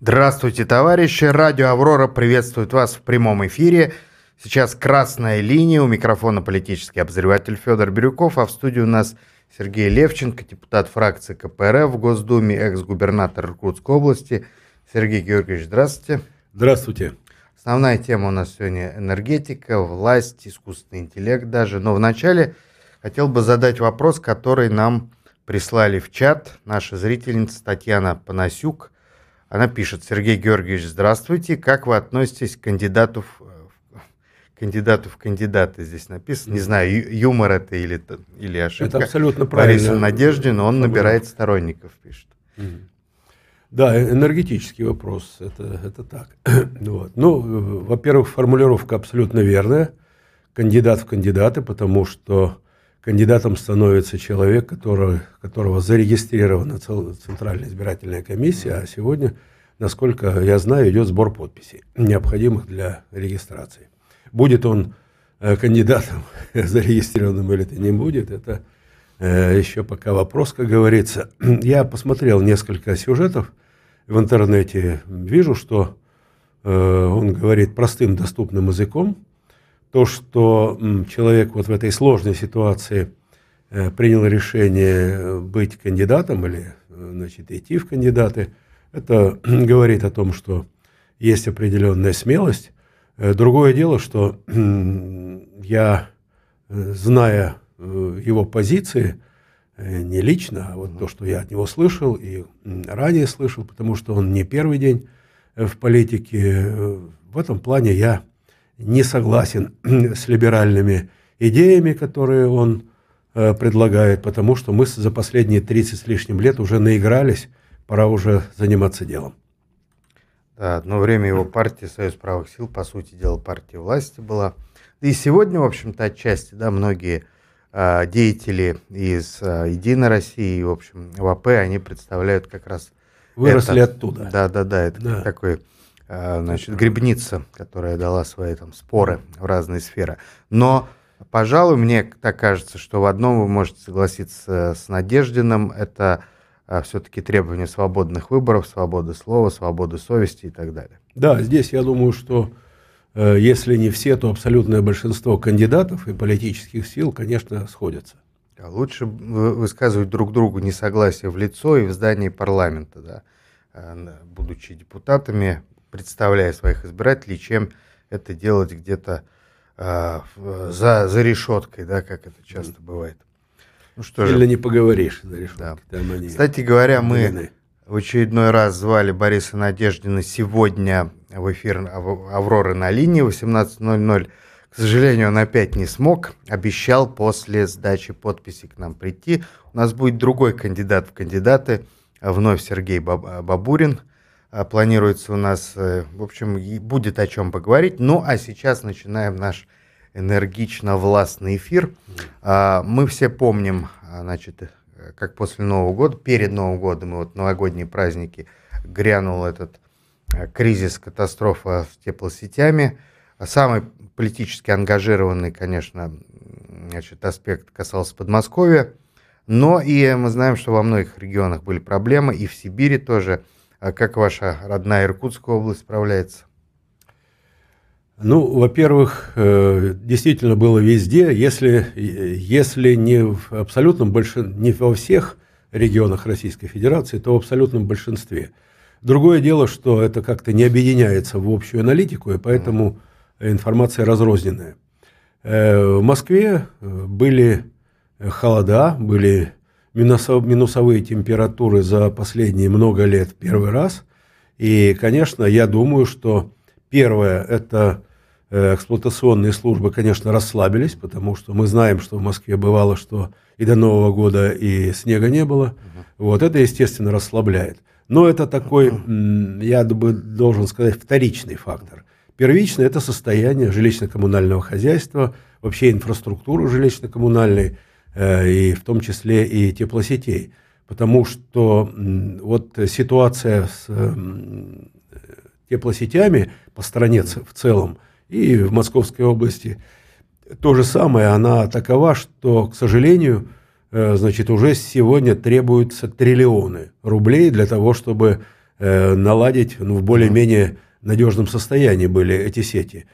Здравствуйте, товарищи. Радио «Аврора» приветствует вас в прямом эфире. Сейчас «Красная линия». У микрофона политический обозреватель Федор Бирюков, а в студии у нас Сергей Левченко, депутат фракции КПРФ в Госдуме, экс-губернатор Иркутской области. Сергей Георгиевич, здравствуйте. Здравствуйте. Основная тема у нас сегодня энергетика, власть, искусственный интеллект даже. Но вначале хотел бы задать вопрос, который нам прислали в чат наша зрительница Татьяна Панасюк. Она пишет, Сергей Георгиевич, здравствуйте, как вы относитесь к кандидату в, кандидату в кандидаты здесь написано, не знаю, юмор это или, или ошибка. Это абсолютно правильно. Бориса Надеждин, он набирает сторонников, пишет. Да, энергетический вопрос, это, это так. вот. Ну, во-первых, формулировка абсолютно верная. Кандидат в кандидаты, потому что кандидатом становится человек, который, которого зарегистрирована Центральная избирательная комиссия, а сегодня, насколько я знаю, идет сбор подписей, необходимых для регистрации. Будет он э, кандидатом зарегистрированным или это не будет, это Э, еще пока вопрос, как говорится. Я посмотрел несколько сюжетов в интернете, вижу, что э, он говорит простым, доступным языком. То, что человек вот в этой сложной ситуации э, принял решение быть кандидатом или значит, идти в кандидаты, это говорит о том, что есть определенная смелость. Другое дело, что я, зная Э, его позиции, э, не лично, а вот то, что я от него слышал и ранее слышал, потому что он не первый день э, в политике. В этом плане я не согласен с либеральными идеями, которые он предлагает, потому что мы за последние 30 с лишним лет уже наигрались, пора уже заниматься делом. Да, одно время его партия «Союз правых сил», по сути дела, партия власти была. И сегодня, в общем-то, отчасти, да, многие а, деятели из а, Единой России, в общем, ВАП, они представляют как раз Выросли это, оттуда. Да, да, да, это да. такой, значит, грибница, которая дала свои там споры в разные сферы. Но, пожалуй, мне так кажется, что в одном вы можете согласиться с Надеждиным, это все-таки требование свободных выборов, свободы слова, свободы совести и так далее. Да, здесь я думаю, что Э, если не все, то абсолютное большинство кандидатов и политических сил, конечно, сходятся. А лучше высказывать друг другу несогласие в лицо и в здании парламента, да, э, будучи депутатами, представляя своих избирателей, чем это делать где-то э, за, за решеткой, да, как это часто бывает. Ну, что Или же. не поговоришь за решеткой. Да. Там Кстати говоря, мы в очередной раз звали Бориса Надеждина сегодня в эфир «Авроры на линии» 18.00. К сожалению, он опять не смог. Обещал после сдачи подписи к нам прийти. У нас будет другой кандидат в кандидаты. Вновь Сергей Бабурин. А, планируется у нас, э, в общем, будет о чем поговорить. Ну, а сейчас начинаем наш энергично-властный эфир. А, мы все помним, а, значит, как после Нового года, перед Новым годом и вот новогодние праздники грянул этот э, кризис, катастрофа с теплосетями. Самый политически ангажированный, конечно, значит, аспект касался Подмосковья. Но и мы знаем, что во многих регионах были проблемы, и в Сибири тоже. А как ваша родная Иркутская область справляется? Ну, во-первых, э, действительно было везде, если, если не в абсолютном большинстве, не во всех регионах Российской Федерации, то в абсолютном большинстве. Другое дело, что это как-то не объединяется в общую аналитику, и поэтому информация разрозненная. Э, в Москве э, были холода, были минусовые температуры за последние много лет первый раз. И, конечно, я думаю, что первое – это Э, эксплуатационные службы, конечно, расслабились, потому что мы знаем, что в Москве бывало, что и до Нового года и снега не было. Угу. Вот это, естественно, расслабляет. Но это такой, я бы должен сказать, вторичный фактор. Первичный – это состояние жилищно-коммунального хозяйства, вообще инфраструктуры жилищно-коммунальной, и в том числе и теплосетей. Потому что вот ситуация с теплосетями по стране в целом – и в Московской области то же самое, она такова, что, к сожалению, э, значит, уже сегодня требуются триллионы рублей для того, чтобы э, наладить ну, в более-менее надежном состоянии были эти сети.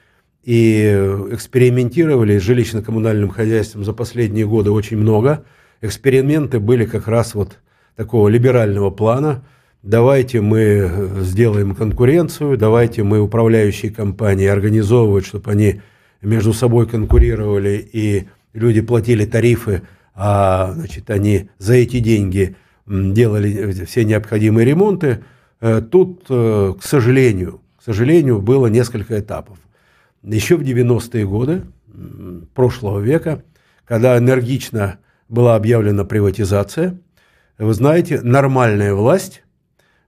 И экспериментировали с жилищно-коммунальным хозяйством за последние годы очень много. Эксперименты были как раз вот такого либерального плана. Давайте мы сделаем конкуренцию, давайте мы управляющие компании организовывать, чтобы они между собой конкурировали и люди платили тарифы, а значит, они за эти деньги делали все необходимые ремонты. Э, тут, э, к сожалению, к сожалению, было несколько этапов. Еще в 90-е годы прошлого века, когда энергично была объявлена приватизация, вы знаете, нормальная власть,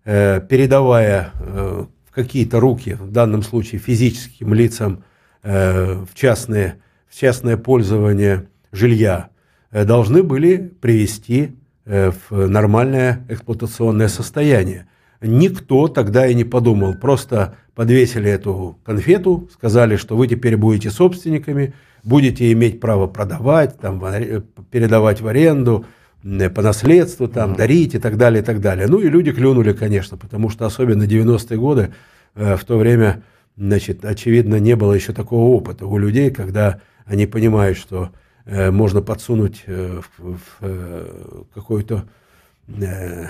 э, передавая в какие-то руки, в данном случае физическим лицам, в частные в частное пользование жилья э, должны были привести э, в нормальное эксплуатационное состояние. Никто тогда и не подумал, просто подвесили эту конфету, сказали, что вы теперь будете собственниками, будете иметь право продавать, там, передавать в аренду, по наследству, там, дарить и так далее, и так далее. Ну и люди клюнули, конечно, потому что особенно 90-е годы, э, в то время, значит, очевидно, не было еще такого опыта у людей, когда они понимают, что э, можно подсунуть э, в, в э, какую-то э,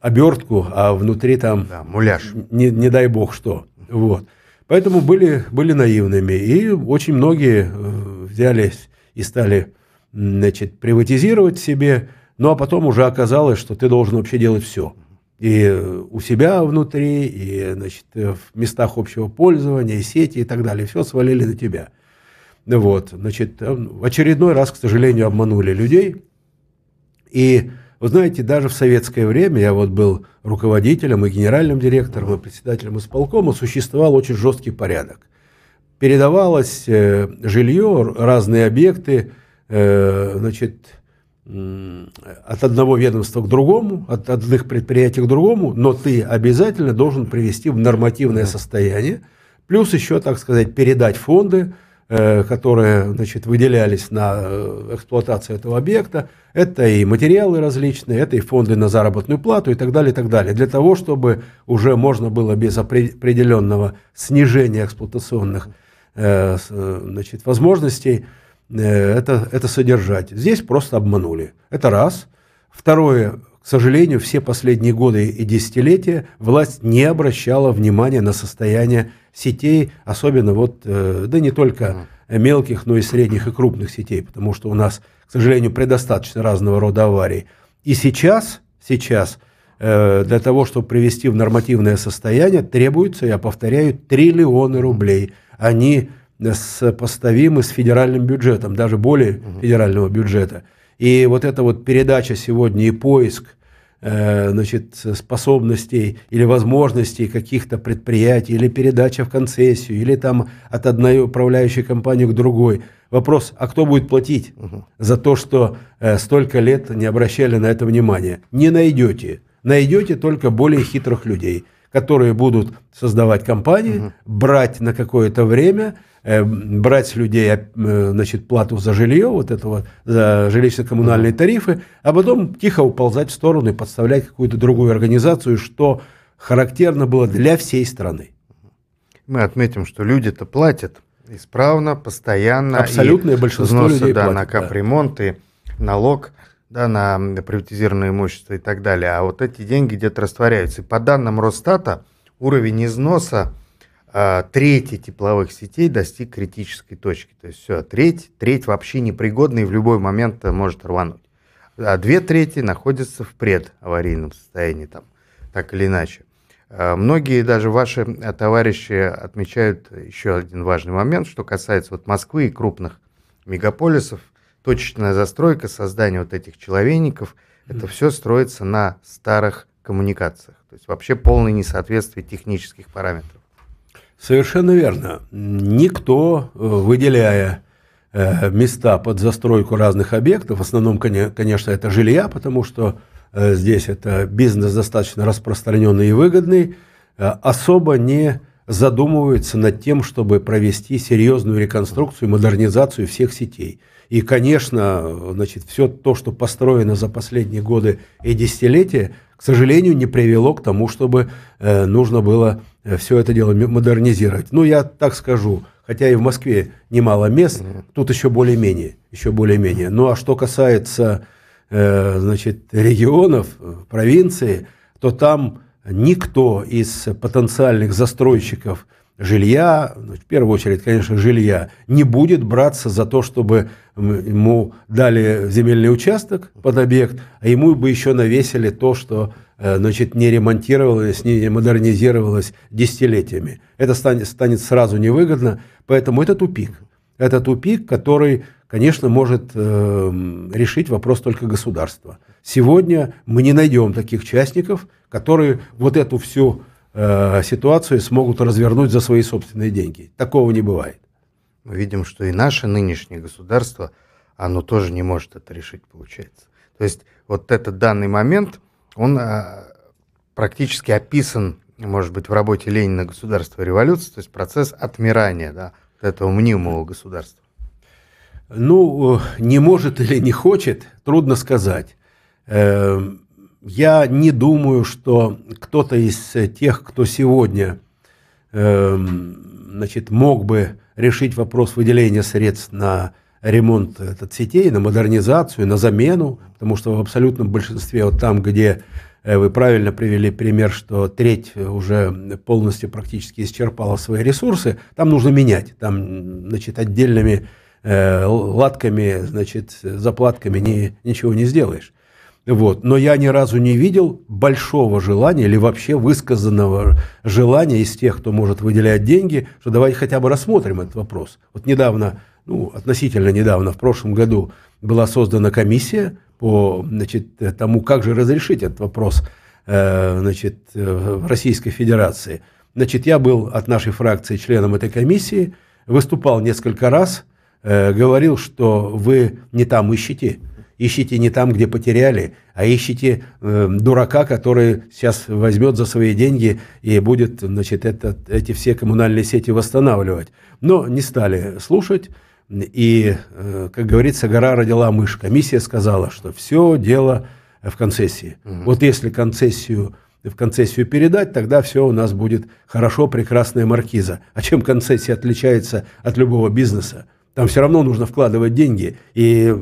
обертку, а внутри там да, муляж. Не, не дай бог что. Вот. Поэтому были, были наивными. И очень многие э, взялись и стали значит, приватизировать себе, ну а потом уже оказалось, что ты должен вообще делать все. И у себя внутри, и значит, в местах общего пользования, и сети и так далее. Все свалили на тебя. Вот, значит, э, в очередной раз, к сожалению, обманули людей. И, вы знаете, даже в советское время, я вот был руководителем и генеральным директором, и председателем исполкома, существовал очень жесткий порядок. Передавалось э, жилье, разные объекты, э, значит, от одного ведомства к другому, от одних предприятий к другому, но ты обязательно должен привести в нормативное состояние, плюс еще, так сказать, передать фонды, которые значит, выделялись на э, эксплуатацию этого объекта. Это и материалы различные, это и фонды на заработную плату и так далее, и так далее. Для того, чтобы уже можно было без определенного снижения эксплуатационных э, значит, возможностей это, это содержать. Здесь просто обманули. Это раз. Второе, к сожалению, все последние годы и десятилетия власть не обращала внимания на состояние сетей, особенно вот, э, да не только мелких, но и средних и крупных сетей, потому что у нас, к сожалению, предостаточно разного рода аварий. И сейчас, сейчас э, для того, чтобы привести в нормативное состояние, требуется, я повторяю, триллионы рублей. Они сопоставимы с федеральным бюджетом, даже более федерального бюджета. И вот эта вот передача сегодня и поиск значит, способностей или возможностей каких-то предприятий, или передача в концессию, или там от одной управляющей компании к другой. Вопрос, а кто будет платить угу. за то, что э, столько лет не обращали на это внимания? Не найдете. Найдете только более хитрых людей, которые будут создавать компании, угу. брать на какое-то время – Э, брать с людей э, значит, плату за жилье, вот этого, за жилищно-коммунальные тарифы, а потом тихо уползать в сторону и подставлять какую-то другую организацию, что характерно было для всей страны. Мы отметим, что люди-то платят исправно, постоянно. Абсолютное большинство взносы, людей да, платят. на капремонт да. и налог да, на приватизированное имущество и так далее. А вот эти деньги где-то растворяются. И по данным Росстата, уровень износа трети тепловых сетей достиг критической точки. То есть все, треть, треть вообще непригодна и в любой момент может рвануть. А две трети находятся в предаварийном состоянии, там, так или иначе. А, многие даже ваши а, товарищи отмечают еще один важный момент, что касается вот Москвы и крупных мегаполисов. Точечная застройка, создание вот этих человейников, это все строится на старых коммуникациях. То есть вообще полное несоответствие технических параметров. Совершенно верно. Никто, э, выделяя э, места под застройку разных объектов, в основном, конечно, это жилья, потому что э, здесь это бизнес достаточно распространенный и выгодный, особо не задумывается над тем, чтобы провести серьезную реконструкцию, модернизацию всех сетей. И, конечно, значит, все то, что построено за последние годы и десятилетия, к сожалению, не привело к тому, чтобы нужно было все это дело модернизировать. Ну, я так скажу, хотя и в Москве немало мест, тут еще более-менее, еще более-менее. Ну, а что касается, э, значит, регионов, провинции, то там никто из потенциальных застройщиков – жилья, ну, в первую очередь, конечно, жилья, не будет браться за то, чтобы ему дали земельный участок под объект, а ему бы еще навесили то, что э, значит, не ремонтировалось, не модернизировалось десятилетиями. Это станет, станет сразу невыгодно, поэтому это тупик. Это тупик, который, конечно, может э, решить вопрос только государства. Сегодня мы не найдем таких частников, которые вот эту всю э, ситуацию смогут развернуть за свои собственные деньги. Такого не бывает. Мы видим, что и наше нынешнее государство, оно тоже не может это решить, получается. То есть вот этот данный момент, он э, практически описан, может быть, в работе Ленина «Государство и революция», то есть процесс отмирания да, этого мнимого государства. Ну, не может или не хочет, трудно сказать. Эм, я не думаю, что кто-то из тех, кто сегодня э, значит, мог бы решить вопрос выделения средств на ремонт этот сетей, на модернизацию, на замену, потому что в абсолютном большинстве, вот там, где э, вы правильно привели пример, что треть уже полностью практически исчерпала свои ресурсы, там нужно менять, там, значит, отдельными э, латками, значит, заплатками не, ничего не сделаешь. Вот. Но я ни разу не видел большого желания или вообще высказанного желания из тех, кто может выделять деньги, что давайте хотя бы рассмотрим этот вопрос. Вот недавно, ну, относительно недавно, в прошлом году была создана комиссия по значит, тому, как же разрешить этот вопрос э, значит, в Российской Федерации. Значит, я был от нашей фракции членом этой комиссии, выступал несколько раз, э, говорил, что вы не там ищете, ищите не там, где потеряли, а ищите э, дурака, который сейчас возьмет за свои деньги и будет значит, это, эти все коммунальные сети восстанавливать. Но не стали слушать. И, э, как говорится, гора родила мышь. Комиссия сказала, что все дело в концессии. Угу. Вот если концессию в концессию передать, тогда все у нас будет хорошо, прекрасная маркиза. А чем концессия отличается от любого бизнеса? Там все равно нужно вкладывать деньги. И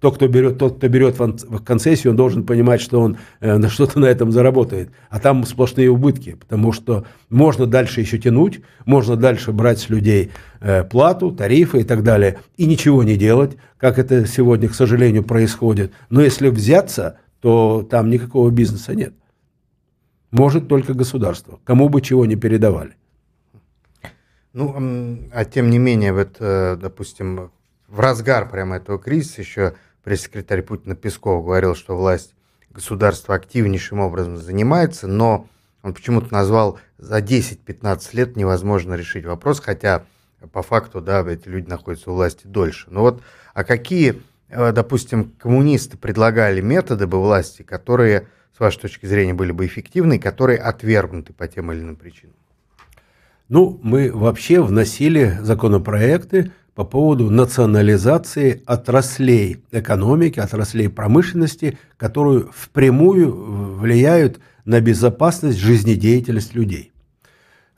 тот, кто берет, тот, кто берет в концессию, он должен понимать, что он э, что-то на этом заработает. А там сплошные убытки, потому что можно дальше еще тянуть, можно дальше брать с людей э, плату, тарифы и так далее, и ничего не делать, как это сегодня, к сожалению, происходит. Но если взяться, то там никакого бизнеса нет. Может только государство, кому бы чего не передавали. Ну, а тем не менее, вот, э, допустим, в разгар прямо этого кризиса еще пресс-секретарь Путина Песков говорил, что власть государства активнейшим образом занимается, но он почему-то назвал за 10-15 лет невозможно решить вопрос, хотя по факту, да, эти люди находятся у власти дольше. Но вот, а какие, э, допустим, коммунисты предлагали методы бы власти, которые, с вашей точки зрения, были бы эффективны, которые отвергнуты по тем или иным причинам? Ну, мы вообще вносили законопроекты, по поводу национализации отраслей экономики, отраслей промышленности, которую впрямую влияют на безопасность, жизнедеятельность людей.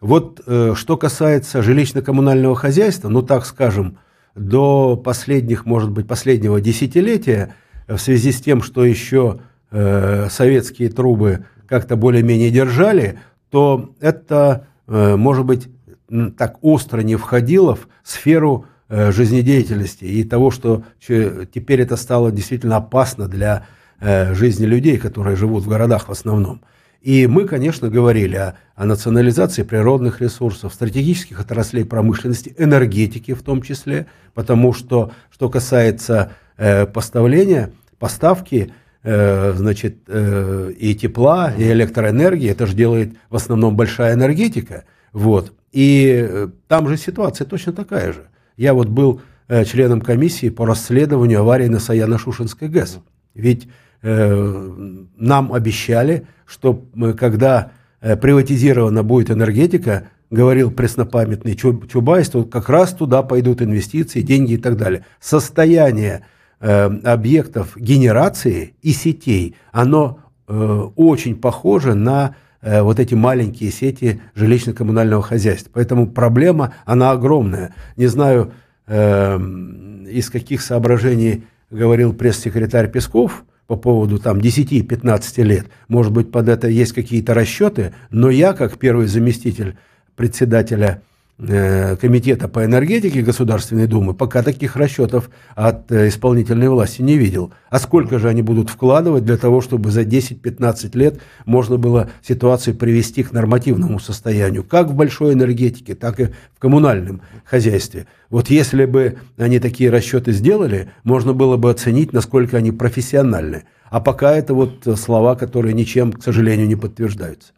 Вот э, что касается жилищно-коммунального хозяйства, ну так скажем, до последних, может быть, последнего десятилетия, в связи с тем, что еще э, советские трубы как-то более-менее держали, то это, э, может быть, так остро не входило в сферу жизнедеятельности и того, что теперь это стало действительно опасно для э, жизни людей, которые живут в городах в основном. И мы, конечно, говорили о, о национализации природных ресурсов, стратегических отраслей промышленности, энергетики в том числе, потому что, что касается э, поставления, поставки, э, значит, э, и тепла, и электроэнергии, это же делает в основном большая энергетика, вот. И э, там же ситуация точно такая же. Я вот был э, членом комиссии по расследованию аварии на Саяно-Шушенской ГЭС. Ведь э, нам обещали, что мы, когда э, приватизирована будет энергетика, говорил преснопамятный Чубайс, то как раз туда пойдут инвестиции, деньги и так далее. Состояние э, объектов генерации и сетей, оно э, очень похожи на э, вот эти маленькие сети жилищно-коммунального хозяйства. Поэтому проблема, она огромная. Не знаю, э, из каких соображений говорил пресс-секретарь Песков по поводу там 10-15 лет. Может быть, под это есть какие-то расчеты, но я, как первый заместитель председателя Э, комитета по энергетике Государственной Думы пока таких расчетов от э, исполнительной власти не видел. А сколько же они будут вкладывать для того, чтобы за 10-15 лет можно было ситуацию привести к нормативному состоянию, как в большой энергетике, так и в коммунальном хозяйстве. Вот если бы они такие расчеты сделали, можно было бы оценить, насколько они профессиональны. А пока это вот слова, которые ничем, к сожалению, не подтверждаются.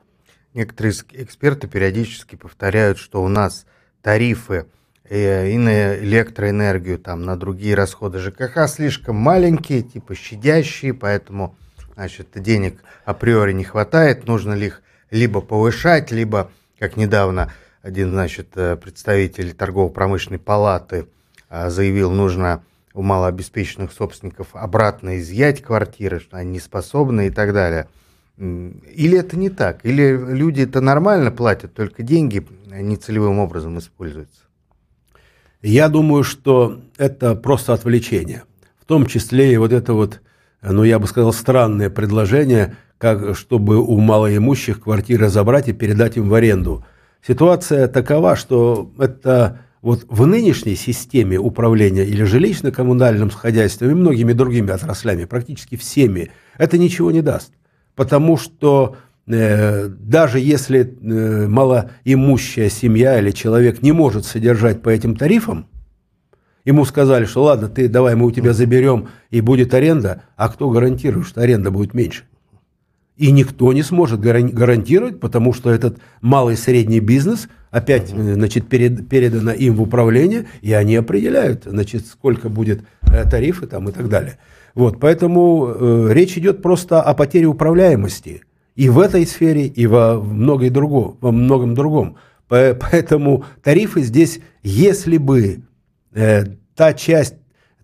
Некоторые эксперты периодически повторяют, что у нас тарифы э, и на электроэнергию, там, на другие расходы ЖКХ слишком маленькие, типа щадящие, поэтому значит, денег априори не хватает, нужно ли их либо повышать, либо, как недавно один значит, э, представитель торгово-промышленной палаты э, заявил, нужно у малообеспеченных собственников обратно изъять квартиры, что они не способны и так далее – или это не так? Или люди это нормально платят, только деньги нецелевым образом используются? Я думаю, что это просто отвлечение. В том числе и вот это вот, ну я бы сказал, странное предложение, как, чтобы у малоимущих квартиры забрать и передать им в аренду. Ситуация такова, что это вот в нынешней системе управления или жилищно-коммунальным хозяйством и многими другими отраслями, практически всеми, это ничего не даст потому что э, даже если э, малоимущая семья или человек не может содержать по этим тарифам, ему сказали, что ладно, ты давай мы у тебя заберем и будет аренда, а кто гарантирует, что аренда будет меньше? И никто не сможет гарантировать, потому что этот малый и средний бизнес опять значит, перед, передано им в управление, и они определяют, значит, сколько будет э, тарифы там и так далее. Вот, поэтому э, речь идет просто о потере управляемости и в этой сфере, и во, многой друго, во многом другом. Поэтому тарифы здесь, если бы э, та часть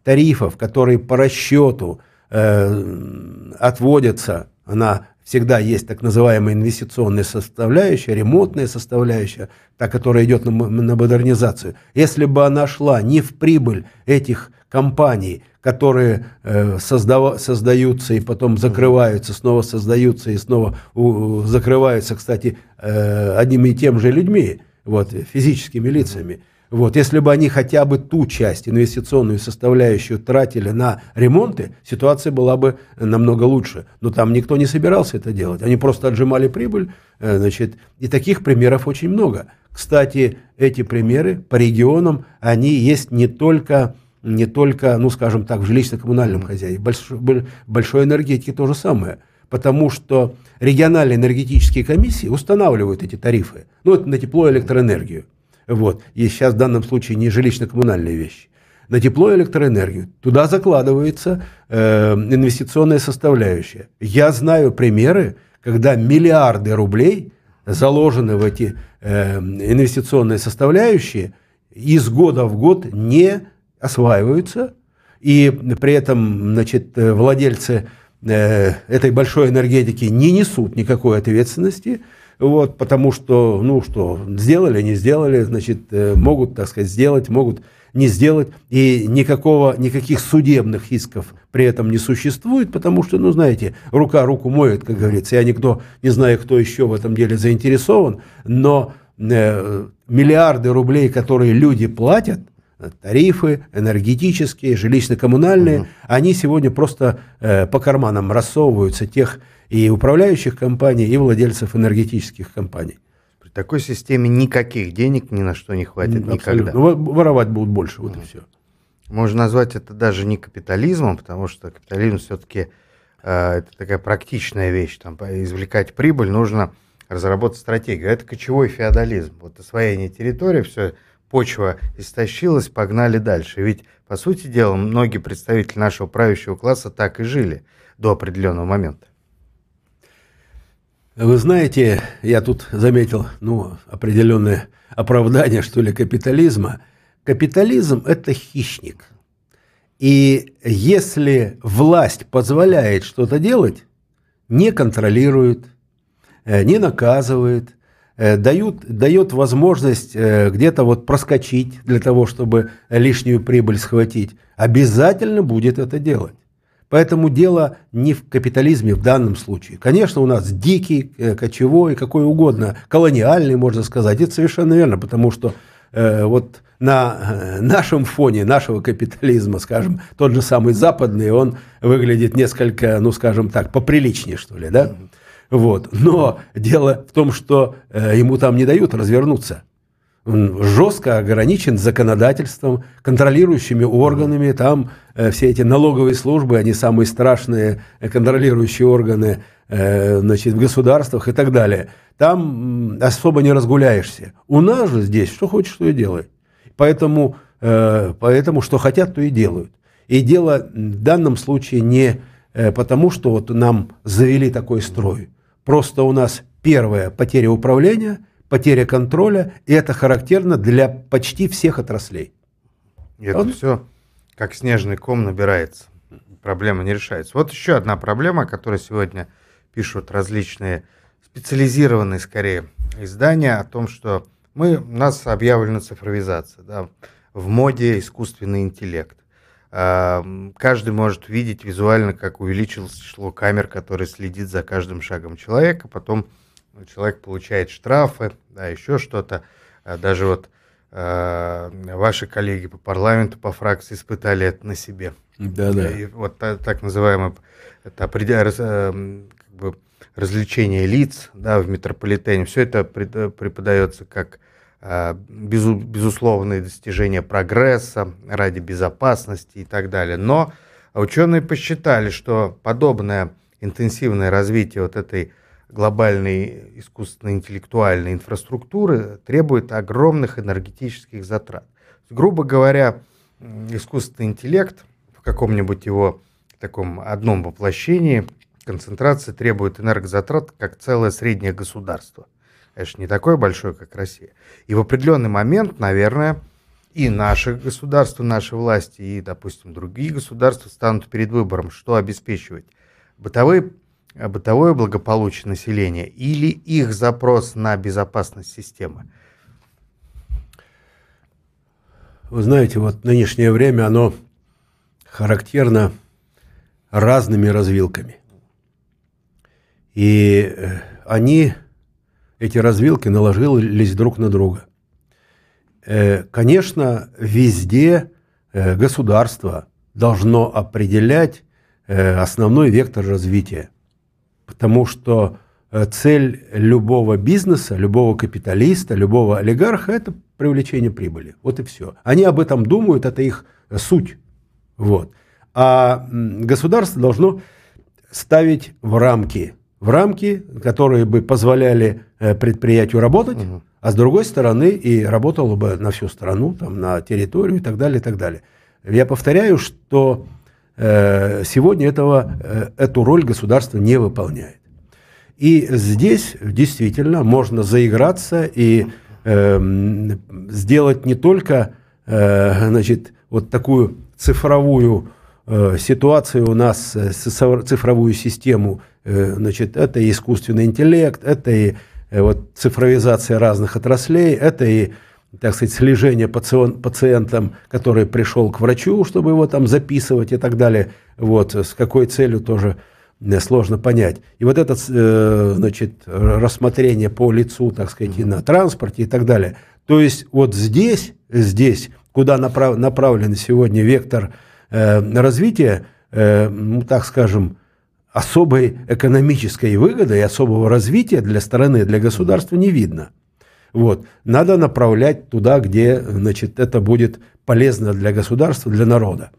тарифов, которые по расчету э, отводятся, она всегда есть так называемая инвестиционная составляющая, ремонтная составляющая, та, которая идет на, на модернизацию. Если бы она шла не в прибыль этих компаний, которые э, создав, создаются и потом закрываются, снова создаются и снова у, закрываются, кстати, э, одними и тем же людьми, вот, физическими лицами. Вот, если бы они хотя бы ту часть, инвестиционную составляющую, тратили на ремонты, ситуация была бы намного лучше. Но там никто не собирался это делать. Они просто отжимали прибыль. Э, значит, и таких примеров очень много. Кстати, эти примеры по регионам, они есть не только не только, ну, скажем так, в жилищно-коммунальном хозяйстве, большой, большой энергетике то же самое. Потому что региональные энергетические комиссии устанавливают эти тарифы. Ну, это на тепло и электроэнергию. Вот. И сейчас в данном случае не жилищно-коммунальные вещи. На тепло и электроэнергию. Туда закладывается э, инвестиционная составляющая. Я знаю примеры, когда миллиарды рублей заложены в эти э, инвестиционные составляющие, из года в год не осваиваются, и при этом значит, владельцы э, этой большой энергетики не несут никакой ответственности, вот, потому что, ну что, сделали, не сделали, значит, э, могут, так сказать, сделать, могут не сделать, и никакого, никаких судебных исков при этом не существует, потому что, ну, знаете, рука руку моет, как говорится, я никто, не знаю, кто еще в этом деле заинтересован, но э, миллиарды рублей, которые люди платят, тарифы энергетические, жилищно-коммунальные, угу. они сегодня просто э, по карманам рассовываются тех и управляющих компаний, и владельцев энергетических компаний. При такой системе никаких денег ни на что не хватит Абсолютно. никогда. Ну, воровать будут больше, вот угу. и все. Можно назвать это даже не капитализмом, потому что капитализм все-таки э, это такая практичная вещь. Там извлекать прибыль нужно разработать стратегию. Это кочевой феодализм. Вот освоение территории, все почва истощилась, погнали дальше. Ведь, по сути дела, многие представители нашего правящего класса так и жили до определенного момента. Вы знаете, я тут заметил ну, определенное оправдание, что ли, капитализма. Капитализм – это хищник. И если власть позволяет что-то делать, не контролирует, э, не наказывает, дают, дает возможность э, где-то вот проскочить для того, чтобы лишнюю прибыль схватить, обязательно будет это делать. Поэтому дело не в капитализме в данном случае. Конечно, у нас дикий, кочевой, какой угодно, колониальный, можно сказать. Это совершенно верно, потому что э, вот на э, нашем фоне нашего капитализма, скажем, тот же самый западный, он выглядит несколько, ну, скажем так, поприличнее, что ли, да? Вот. Но дело в том, что э, ему там не дают развернуться. Он жестко ограничен законодательством, контролирующими органами. Там э, все эти налоговые службы, они самые страшные контролирующие органы значит, в государствах и так далее. Там особо не разгуляешься. У нас же здесь что хочешь, что и делай. Поэтому, э, поэтому что хотят, то и делают. И дело в данном случае не э, потому, что вот нам завели такой строй. Просто у нас первая потеря управления, потеря контроля, и это характерно для почти всех отраслей. И это Он... все как снежный ком набирается. Проблема не решается. Вот еще одна проблема, которую сегодня пишут различные специализированные, скорее, издания о том, что мы, у нас объявлена цифровизация, да, в моде искусственный интеллект. Каждый может видеть визуально, как увеличилось число камер, которые следит за каждым шагом человека. Потом человек получает штрафы, да, еще что-то. А, даже вот а, ваши коллеги по парламенту, по фракции испытали это на себе. Да, да. И вот так, так называемое это, как бы, развлечение лиц да, в метрополитене, все это преподается как а, безусловные достижения прогресса ради безопасности и так далее. Но ученые посчитали, что подобное интенсивное развитие вот этой глобальной искусственно-интеллектуальной инфраструктуры требует огромных энергетических затрат. Грубо говоря, искусственный интеллект в каком-нибудь его таком одном воплощении концентрации требует энергозатрат как целое среднее государство – Конечно, не такое большое, как Россия. И в определенный момент, наверное, и наше государство, наши власти, и, допустим, другие государства станут перед выбором, что обеспечивать. Бытовые, бытовое благополучие населения или их запрос на безопасность системы. Вы знаете, вот нынешнее время, оно характерно разными развилками. И э, они эти развилки наложились друг на друга. Э, конечно, везде э, государство должно определять э, основной вектор развития, потому что цель любого бизнеса, любого капиталиста, любого олигарха – это привлечение прибыли. Вот и все. Они об этом думают, это их суть. Вот. А государство должно ставить в рамки в рамки, которые бы позволяли предприятию работать, угу. а с другой стороны и работало бы на всю страну, там, на территорию и так далее, и так далее. Я повторяю, что э, сегодня этого, э, эту роль государство не выполняет. И здесь действительно можно заиграться и э, сделать не только э, значит, вот такую цифровую э, ситуацию у нас, э, цифровую систему Э, значит, это и искусственный интеллект, это и э, вот, цифровизация разных отраслей, это и так сказать, слежение пациент, пациентам, который пришел к врачу, чтобы его там записывать и так далее. Вот, с какой целью тоже э, сложно понять. И вот это, значит, рассмотрение по лицу, так сказать, и на транспорте и так далее. То есть вот здесь, здесь, куда направ, направлен сегодня вектор э, развития, э, ну, так скажем, особой экономической выгоды и особого развития для страны, для государства не видно. Вот. Надо направлять туда, где значит, это будет полезно для государства, для народа.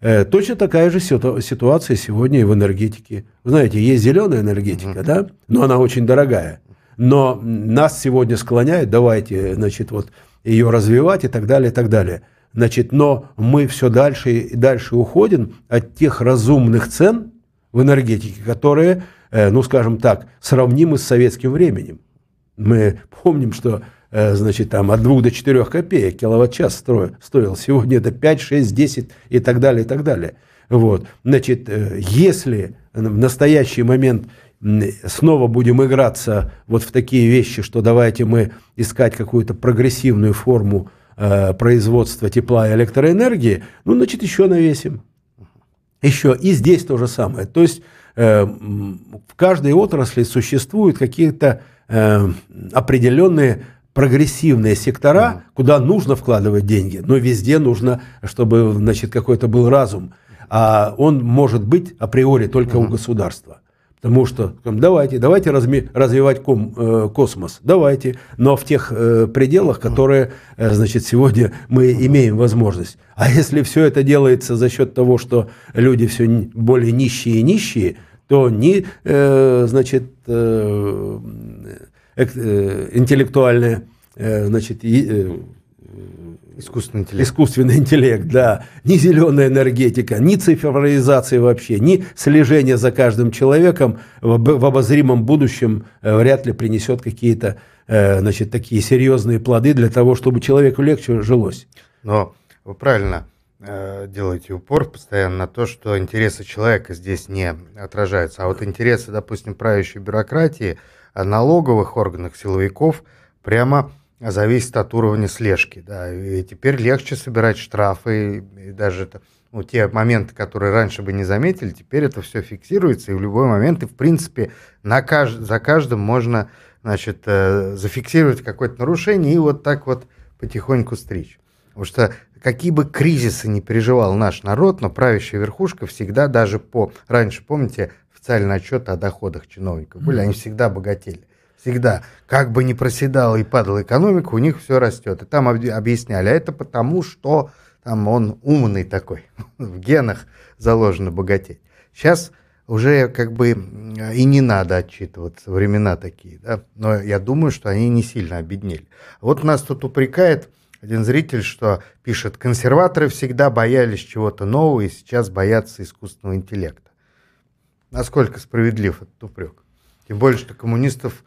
Э, точно такая же ситуация сегодня и в энергетике. Вы знаете, есть зеленая энергетика, да, но она очень дорогая. Но нас сегодня склоняют, давайте, значит, вот ее развивать и так далее, и так далее. Значит, но мы все дальше и дальше уходим от тех разумных цен, в энергетике, которые, э, ну скажем так, сравнимы с советским временем. Мы помним, что э, значит, там от 2 до 4 копеек киловатт-час стоил. Сегодня это 5, 6, 10 и так далее, и так далее. Вот. Значит, э, если в настоящий момент снова будем играться вот в такие вещи, что давайте мы искать какую-то прогрессивную форму производства тепла и электроэнергии, ну, значит, еще навесим. Еще и здесь то же самое. То есть э, в каждой отрасли существуют какие-то э, определенные прогрессивные сектора, куда нужно вкладывать деньги, но везде нужно, чтобы значит, какой-то был разум. А он может быть априори только у государства. Потому что давайте, давайте разми, развивать ком, э, космос, давайте, но в тех э, пределах, которые, э, значит, сегодня мы имеем возможность. А если все это делается за счет того, что люди все более нищие и нищие, то ни, э, значит, э, э, интеллектуальная, э, значит, э, Искусственный интеллект. Искусственный интеллект, да. Ни зеленая энергетика, ни цифровизация вообще, ни слежение за каждым человеком в обозримом будущем э, вряд ли принесет какие-то э, значит, такие серьезные плоды для того, чтобы человеку легче жилось. Но вы правильно э, делаете упор постоянно на то, что интересы человека здесь не отражаются. А вот интересы, допустим, правящей бюрократии, налоговых органов, силовиков прямо зависит от уровня слежки. Да. И теперь легче собирать штрафы, и даже это, ну, те моменты, которые раньше бы не заметили, теперь это все фиксируется, и в любой момент, и в принципе на кажд... за каждым можно значит, э, зафиксировать какое-то нарушение и вот так вот потихоньку стричь. Потому что какие бы кризисы не переживал наш народ, но правящая верхушка всегда даже по... Раньше, помните, официальные отчеты о доходах чиновников были, они всегда богатели всегда, как бы ни проседала и падала экономика, у них все растет. И там объясняли, а это потому, что там он умный такой, в генах заложено богатеть. Сейчас уже как бы и не надо отчитываться, времена такие, да, но я думаю, что они не сильно обеднели. Вот нас тут упрекает один зритель, что пишет, консерваторы всегда боялись чего-то нового и сейчас боятся искусственного интеллекта. Насколько справедлив этот упрек? Тем более, что коммунистов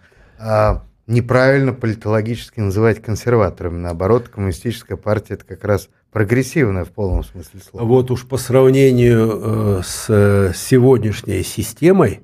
неправильно политологически называть консерваторами. Наоборот, коммунистическая партия это как раз прогрессивная в полном смысле слова. Вот уж по сравнению э, с э, сегодняшней системой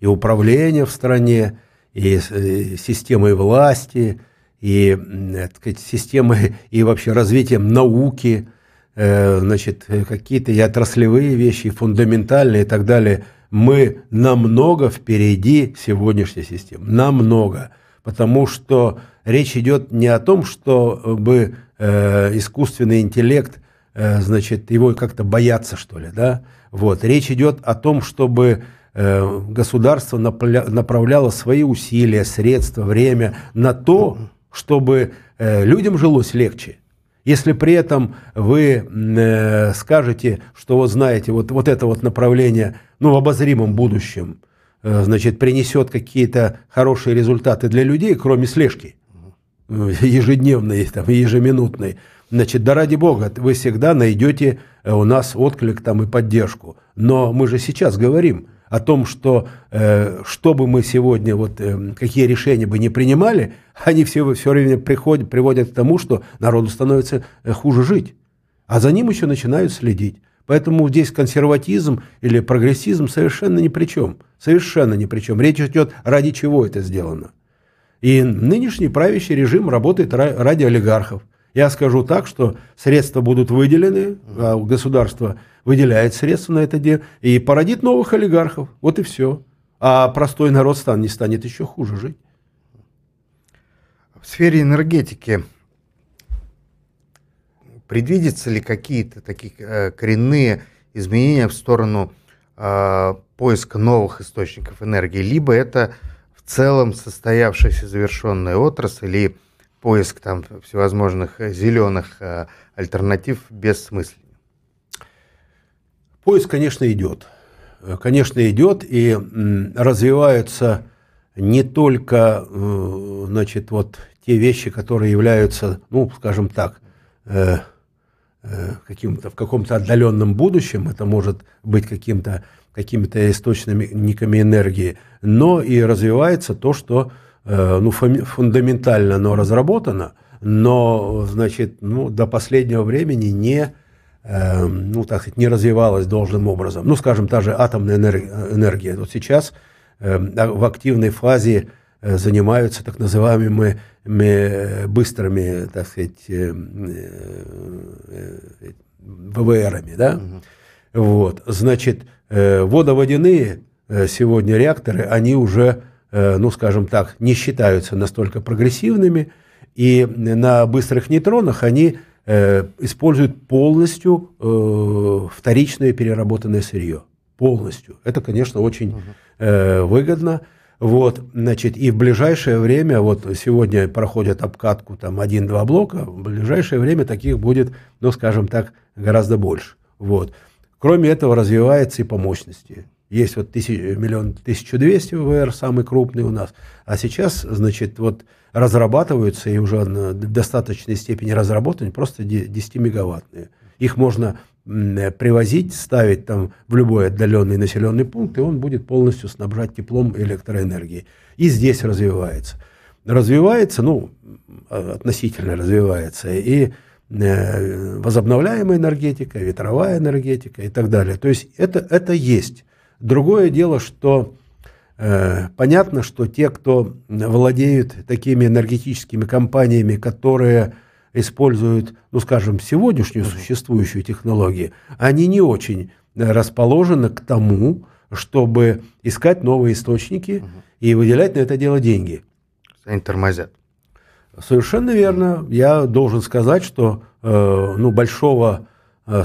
и управления в стране, и э, системой власти, и так сказать, системой и вообще развитием науки, значит, какие-то и отраслевые вещи, и фундаментальные и так далее – мы намного впереди сегодняшней системы. Намного. Потому что речь идет не о том, чтобы э, искусственный интеллект, э, значит, его как-то бояться, что ли, да? Вот. Речь идет о том, чтобы э, государство направляло свои усилия, средства, время на то, чтобы э, людям жилось легче. Если при этом вы э, скажете, что вот знаете, вот, вот это вот направление, ну, в обозримом будущем, э, значит, принесет какие-то хорошие результаты для людей, кроме слежки э, ежедневной, там, ежеминутной, значит, да ради бога, вы всегда найдете э, у нас отклик там и поддержку. Но мы же сейчас говорим – о том, что э, что бы мы сегодня, вот, э, какие решения бы не принимали, они все, все время приходят, приводят к тому, что народу становится э, хуже жить. А за ним еще начинают следить. Поэтому здесь консерватизм или прогрессизм совершенно ни при чем. Совершенно ни при чем. Речь идет, ради чего это сделано. И нынешний правящий режим работает ради олигархов. Я скажу так, что средства будут выделены, а государство выделяет средства на это дело и породит новых олигархов. Вот и все. А простой народ стан, не станет еще хуже жить. В сфере энергетики предвидятся ли какие-то такие э, коренные изменения в сторону э, поиска новых источников энергии, либо это в целом состоявшаяся завершенная отрасль и поиск там всевозможных зеленых э, альтернатив бессмыслен? Поиск, конечно, идет. Конечно, идет, и развиваются не только э, значит, вот те вещи, которые являются, ну, скажем так, э, э, каким-то, в каком-то отдаленном будущем, это может быть каким-то какими-то источниками энергии, но и развивается то, что ну, фундаментально оно разработано, но, значит, ну, до последнего времени не э, ну, так сказать, не развивалась должным образом. Ну, скажем, та же атомная энергия. Вот сейчас э, в активной фазе э, занимаются так называемыми быстрыми, так сказать, э, э, ВВРами, да? Угу. Вот, значит, э, водоводяные сегодня реакторы, они уже, ну, скажем так, не считаются настолько прогрессивными, и на быстрых нейтронах они используют полностью вторичное переработанное сырье. Полностью. Это, конечно, очень угу. выгодно. Вот, значит, и в ближайшее время, вот сегодня проходят обкатку там один-два блока, в ближайшее время таких будет, ну, скажем так, гораздо больше. Вот. Кроме этого, развивается и по мощности. Есть вот тысяч, миллион 1200 ВВР, самый крупный у нас. А сейчас, значит, вот разрабатываются и уже на достаточной степени разработаны просто 10-мегаваттные. Их можно привозить, ставить там в любой отдаленный населенный пункт, и он будет полностью снабжать теплом и электроэнергией. И здесь развивается. Развивается, ну, относительно развивается, и э, возобновляемая энергетика, ветровая энергетика и так далее. То есть это, это есть. Другое дело, что э, понятно, что те, кто владеют такими энергетическими компаниями, которые используют, ну скажем, сегодняшнюю существующую технологию, они не очень расположены к тому, чтобы искать новые источники угу. и выделять на это дело деньги. Они тормозят. Совершенно верно. Я должен сказать, что э, ну, большого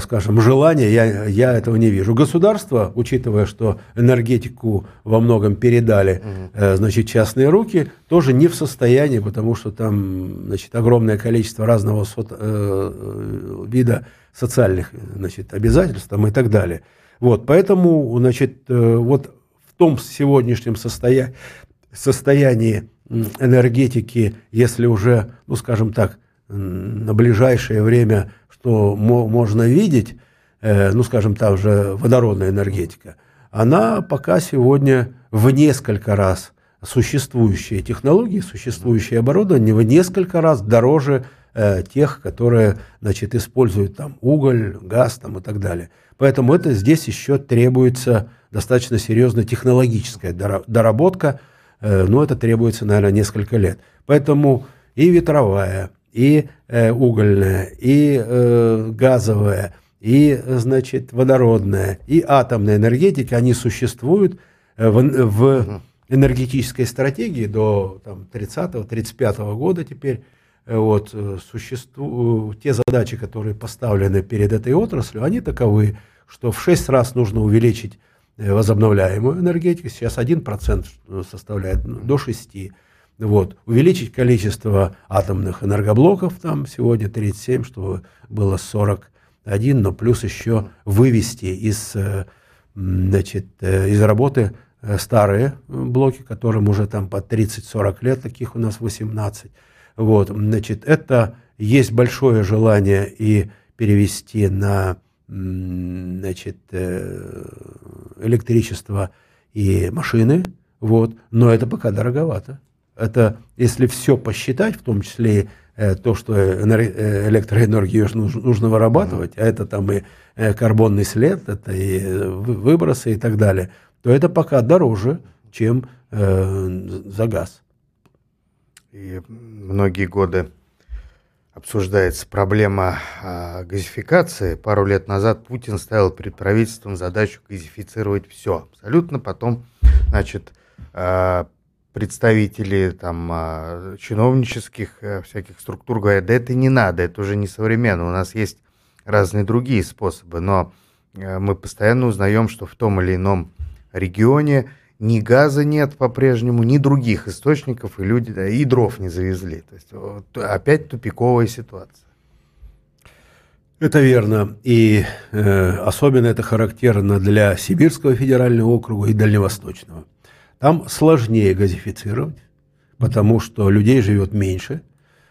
скажем, желания, я, я этого не вижу. Государство, учитывая, что энергетику во многом передали, угу. значит, частные руки, тоже не в состоянии, потому что там, значит, огромное количество разного со, э, вида социальных, значит, обязательств там, и так далее. Вот, поэтому, значит, э, вот в том сегодняшнем состоя... состоянии энергетики, если уже, ну, скажем так, на ближайшее время что можно видеть, э, ну, скажем, та же водородная энергетика, она пока сегодня в несколько раз существующие технологии, существующее оборудование в несколько раз дороже э, тех, которые, значит, используют там уголь, газ там и так далее. Поэтому это здесь еще требуется достаточно серьезная технологическая доработка, э, но это требуется, наверное, несколько лет. Поэтому и ветровая, и э, угольная, и э, газовая, и, значит, водородная, и атомная энергетика, они существуют э, в, в энергетической стратегии до 30-35 года теперь. Э, вот, э, существу, те задачи, которые поставлены перед этой отраслью, они таковы, что в 6 раз нужно увеличить возобновляемую энергетику, сейчас 1% составляет, ну, до 6%. Вот. Увеличить количество атомных энергоблоков, там сегодня 37, что было 41, но плюс еще вывести из, э, значит, э, из работы э, старые блоки, которым уже там по 30-40 лет, таких у нас 18. Вот, значит, это есть большое желание и перевести на значит, электричество и машины, вот, но это пока дороговато. Это если все посчитать, в том числе э, то, что э, электроэнергию нужно, вырабатывать, а это там и э, карбонный след, это и выбросы и так далее, то это пока дороже, чем э, за газ. И многие годы обсуждается проблема а, газификации. Пару лет назад Путин ставил перед правительством задачу газифицировать все. Абсолютно потом, значит, а, представители там а, чиновнических э, всяких структур говорят, да это не надо, это уже не современно, у нас есть разные другие способы, но э, мы постоянно узнаем, что в том или ином регионе ни газа нет по-прежнему, ни других источников, и люди да, и дров не завезли. То есть вот, опять тупиковая ситуация. Это верно. И э, особенно это характерно для Сибирского федерального округа и Дальневосточного. Там сложнее газифицировать, потому что людей живет меньше,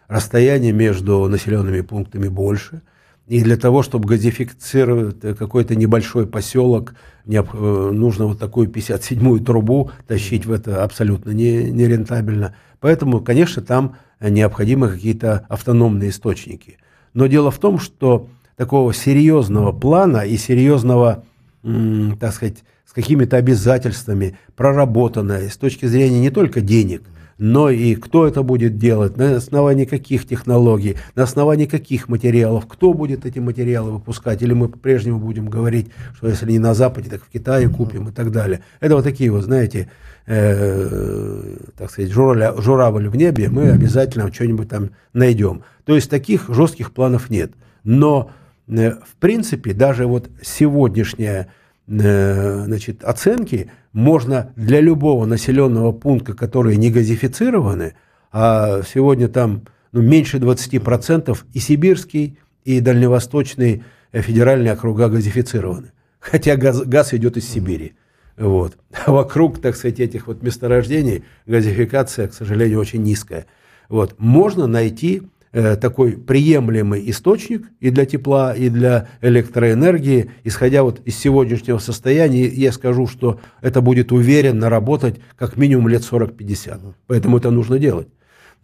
расстояние между населенными пунктами больше. И для того, чтобы газифицировать какой-то небольшой поселок, э, нужно вот такую 57-ю трубу тащить в это абсолютно не, нерентабельно. Поэтому, конечно, там необходимы какие-то автономные источники. Но дело в том, что такого серьезного плана и серьезного, так сказать, с какими-то обязательствами, проработанное с точки зрения не только денег, но и кто это будет делать, на основании каких технологий, на основании каких материалов, кто будет эти материалы выпускать, или мы по-прежнему будем говорить, что если не на Западе, так в Китае купим и так далее. Это вот такие вот, знаете, э, так сказать, журавль, журавль в небе, мы обязательно что-нибудь там найдем. То есть таких жестких планов нет. Но, э, в принципе, даже вот сегодняшняя значит, оценки можно для любого населенного пункта, которые не газифицированы, а сегодня там ну, меньше 20% и сибирский, и дальневосточный э, федеральные округа газифицированы. Хотя газ, газ идет из Сибири. Вот. А вокруг, так сказать, этих вот месторождений газификация, к сожалению, очень низкая. Вот. Можно найти Э, такой приемлемый источник и для тепла, и для электроэнергии. Исходя вот из сегодняшнего состояния, я скажу, что это будет уверенно работать как минимум лет 40-50. Поэтому это нужно делать.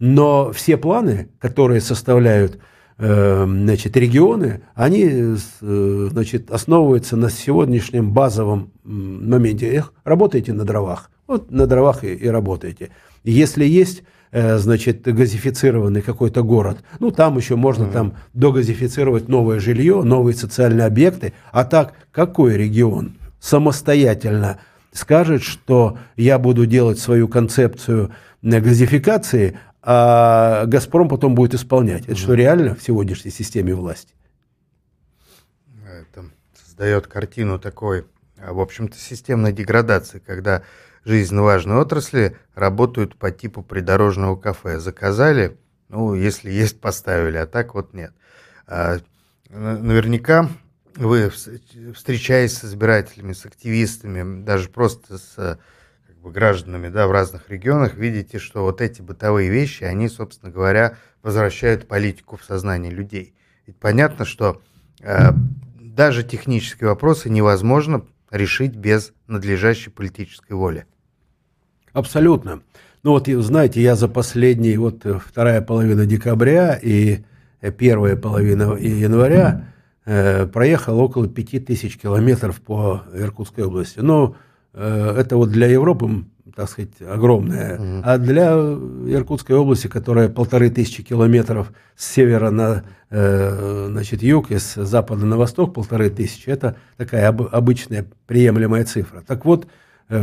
Но все планы, которые составляют э, значит, регионы, они э, значит, основываются на сегодняшнем базовом моменте. Эх, работаете на дровах. Вот на дровах и, и работаете. Если есть Э, значит, газифицированный какой-то город. Ну, там еще можно mm-hmm. там догазифицировать новое жилье, новые социальные объекты. А так, какой регион самостоятельно скажет, что я буду делать свою концепцию газификации, а «Газпром» потом будет исполнять. Это mm-hmm. что, реально в сегодняшней системе власти? Это создает картину такой, в общем-то, системной деградации, когда жизненно важные отрасли работают по типу придорожного кафе. Заказали, ну, если есть, поставили, а так вот нет. А, наверняка вы, встречаясь с избирателями, с активистами, даже просто с как бы, гражданами да, в разных регионах, видите, что вот эти бытовые вещи, они, собственно говоря, возвращают политику в сознание людей. Ведь понятно, что э, даже технические вопросы невозможно решить без надлежащей политической воли. Абсолютно. Ну вот, знаете, я за последние, вот э, вторая половина декабря и э, первая половина января э, проехал около 5000 километров по Иркутской области. Но э, это вот для Европы, так сказать, огромное. Mm-hmm. А для Иркутской области, которая полторы тысячи километров с севера на э, значит, юг и с запада на восток полторы тысячи, это такая об, обычная приемлемая цифра. Так вот,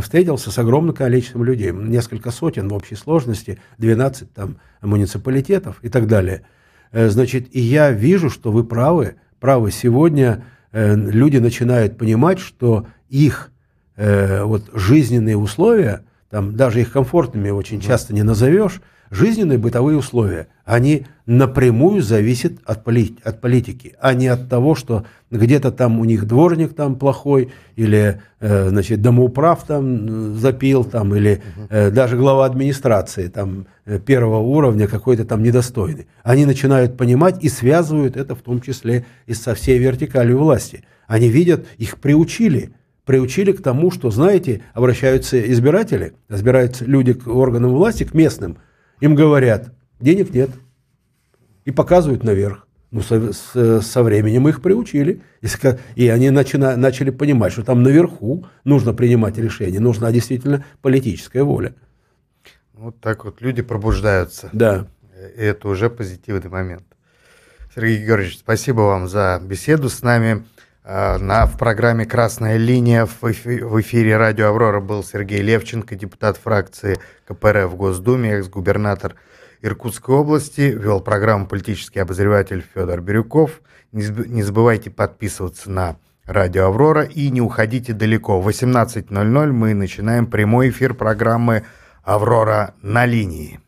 встретился с огромным количеством людей, несколько сотен в общей сложности, 12 там муниципалитетов и так далее. Э, значит, и я вижу, что вы правы, правы. Сегодня э, люди начинают понимать, что их вот жизненные условия, там даже их комфортными очень часто не назовешь, жизненные бытовые условия, они напрямую зависят от, поли от политики, а не от того, что где-то там у них дворник там плохой, или э, значит, домоуправ там запил, там, или э, даже глава администрации там, э, первого уровня какой-то там недостойный. Они начинают понимать и связывают это в том числе и со всей вертикалью власти. Они видят, их приучили – приучили к тому, что, знаете, обращаются избиратели, разбираются люди к органам власти, к местным, им говорят, денег нет. И показывают наверх. Ну, со, с, со временем их приучили. И, и они начина, начали понимать, что там наверху нужно принимать решения, нужна действительно политическая воля. Вот так вот люди пробуждаются. Да. И это уже позитивный момент. Сергей Георгиевич, спасибо вам за беседу с нами. А, на, в программе «Красная линия» в эфире, радио «Аврора» был Сергей Левченко, депутат фракции КПРФ в Госдуме, экс-губернатор Иркутской области. Вел программу политический обозреватель Федор Бирюков. Не забывайте подписываться на радио «Аврора» и не уходите далеко. В 18.00 мы начинаем прямой эфир программы «Аврора на линии».